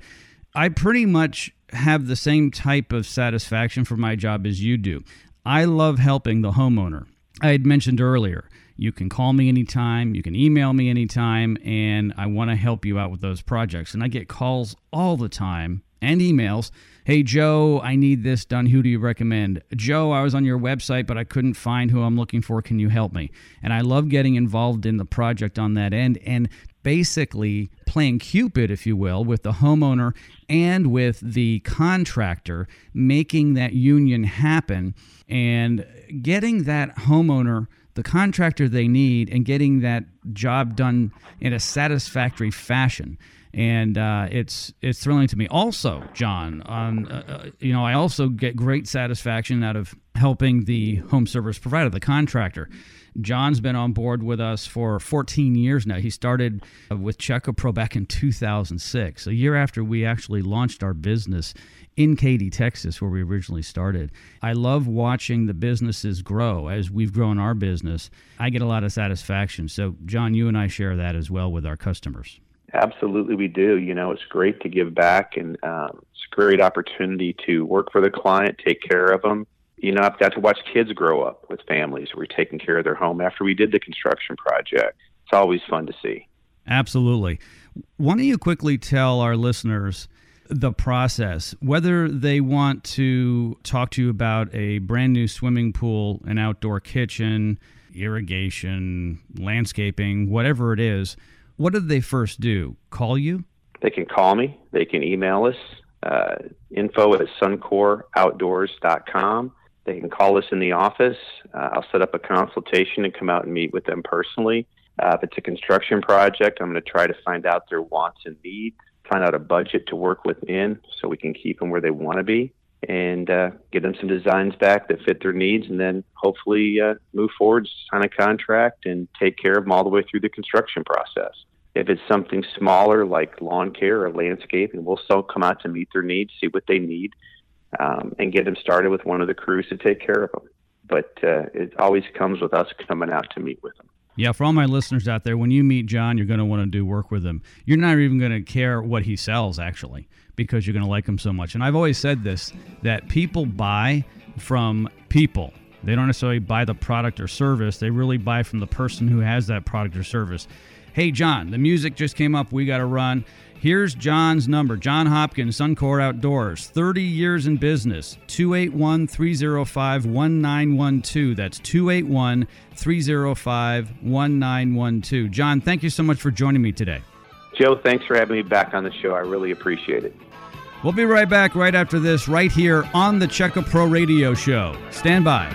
S3: I pretty much have the same type of satisfaction for my job as you do. I love helping the homeowner. I had mentioned earlier, you can call me anytime, you can email me anytime, and I want to help you out with those projects. And I get calls all the time and emails. Hey, Joe, I need this done. Who do you recommend? Joe, I was on your website, but I couldn't find who I'm looking for. Can you help me? And I love getting involved in the project on that end and basically playing Cupid, if you will, with the homeowner and with the contractor, making that union happen and getting that homeowner the contractor they need and getting that job done in a satisfactory fashion and uh, it's it's thrilling to me. Also, John, uh, uh, you know, I also get great satisfaction out of helping the home service provider, the contractor. John's been on board with us for 14 years now. He started uh, with Check A Pro back in 2006, a year after we actually launched our business in Katy, Texas, where we originally started. I love watching the businesses grow as we've grown our business. I get a lot of satisfaction. So, John, you and I share that as well with our customers.
S9: Absolutely, we do. You know, it's great to give back, and um, it's a great opportunity to work for the client, take care of them. You know, I've got to watch kids grow up with families. We're taking care of their home after we did the construction project. It's always fun to see.
S3: Absolutely. Why don't you quickly tell our listeners the process, whether they want to talk to you about a brand new swimming pool, an outdoor kitchen, irrigation, landscaping, whatever it is? What do they first do? Call you?
S9: They can call me. They can email us. Uh, info at suncoroutdoors.com. They can call us in the office. Uh, I'll set up a consultation and come out and meet with them personally. Uh, if it's a construction project, I'm going to try to find out their wants and needs, find out a budget to work within so we can keep them where they want to be, and uh, get them some designs back that fit their needs, and then hopefully uh, move forward, sign a contract, and take care of them all the way through the construction process. If it's something smaller like lawn care or landscaping, we'll still come out to meet their needs, see what they need, um, and get them started with one of the crews to take care of them. But uh, it always comes with us coming out to meet with them.
S3: Yeah, for all my listeners out there, when you meet John, you're going to want to do work with him. You're not even going to care what he sells, actually, because you're going to like him so much. And I've always said this that people buy from people. They don't necessarily buy the product or service, they really buy from the person who has that product or service. Hey, John, the music just came up. We got to run. Here's John's number John Hopkins, Suncor Outdoors, 30 years in business, 281 305 1912. That's 281 305 1912. John, thank you so much for joining me today.
S9: Joe, thanks for having me back on the show. I really appreciate it.
S3: We'll be right back right after this, right here on the Check A Pro Radio Show. Stand by.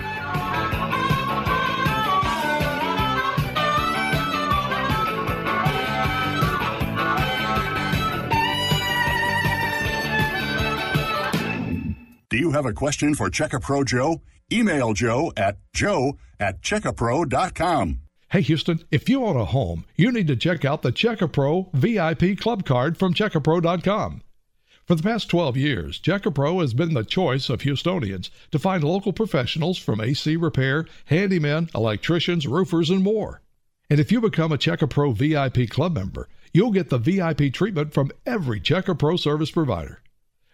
S1: Do you have a question for Check A Pro Joe? Email Joe at joe at checkapro.com.
S7: Hey Houston, if you own a home, you need to check out the Check A Pro VIP Club Card from checkapro.com. For the past 12 years, Check A Pro has been the choice of Houstonians to find local professionals from AC repair, handymen, electricians, roofers, and more. And if you become a Check A Pro VIP Club member, you'll get the VIP treatment from every Check A Pro service provider.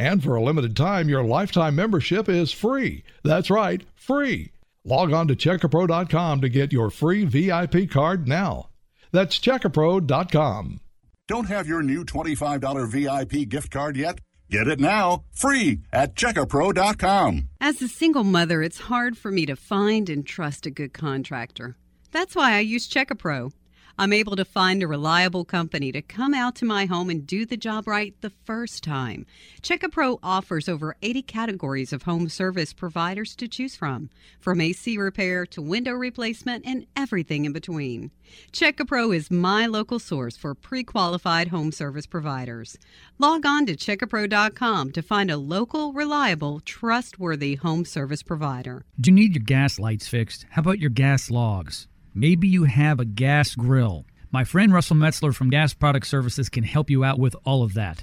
S7: And for a limited time, your lifetime membership is free. That's right, free. Log on to checkapro.com to get your free VIP card now. That's checkapro.com.
S1: Don't have your new $25 VIP gift card yet? Get it now, free at checkapro.com.
S5: As a single mother, it's hard for me to find and trust a good contractor. That's why I use Check A Pro. I'm able to find a reliable company to come out to my home and do the job right the first time. Check A Pro offers over 80 categories of home service providers to choose from, from AC repair to window replacement and everything in between. Check A Pro is my local source for pre-qualified home service providers. Log on to checkapro.com to find a local, reliable, trustworthy home service provider.
S3: Do you need your gas lights fixed? How about your gas logs? Maybe you have a gas grill. My friend Russell Metzler from Gas Product Services can help you out with all of that.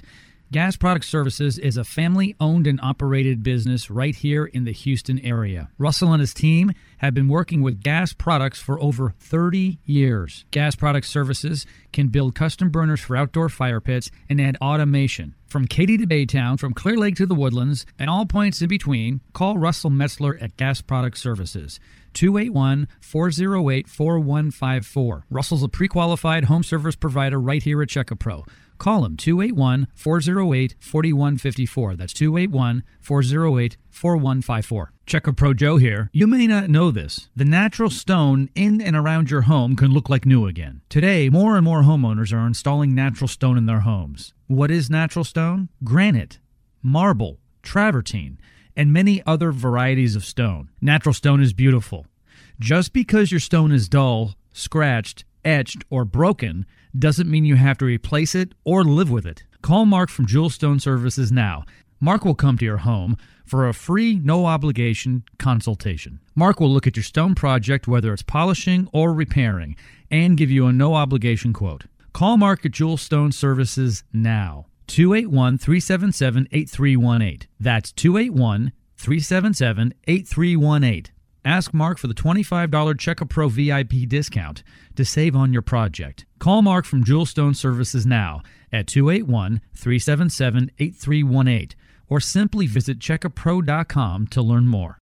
S3: Gas Product Services is a family owned and operated business right here in the Houston area. Russell and his team have been working with gas products for over 30 years. Gas Product Services can build custom burners for outdoor fire pits and add automation. From Katy to Baytown, from Clear Lake to the Woodlands, and all points in between, call Russell Metzler at Gas Product Services. 281 408 4154. Russell's a pre qualified home service provider right here at Check A Pro. Call him 281 408 4154. That's 281 408 4154. Check A Pro Joe here. You may not know this. The natural stone in and around your home can look like new again. Today, more and more homeowners are installing natural stone in their homes. What is natural stone? Granite, marble, travertine and many other varieties of stone. Natural stone is beautiful. Just because your stone is dull, scratched, etched, or broken doesn't mean you have to replace it or live with it. Call Mark from Jewel Stone Services now. Mark will come to your home for a free, no obligation consultation. Mark will look at your stone project, whether it's polishing or repairing, and give you a no obligation quote. Call Mark at Jewel Stone Services now. 281 377 8318. That's 281 377 8318. Ask Mark for the $25 Check A Pro VIP discount to save on your project. Call Mark from Jewel Stone Services now at 281 377 8318 or simply visit checkapro.com to learn more.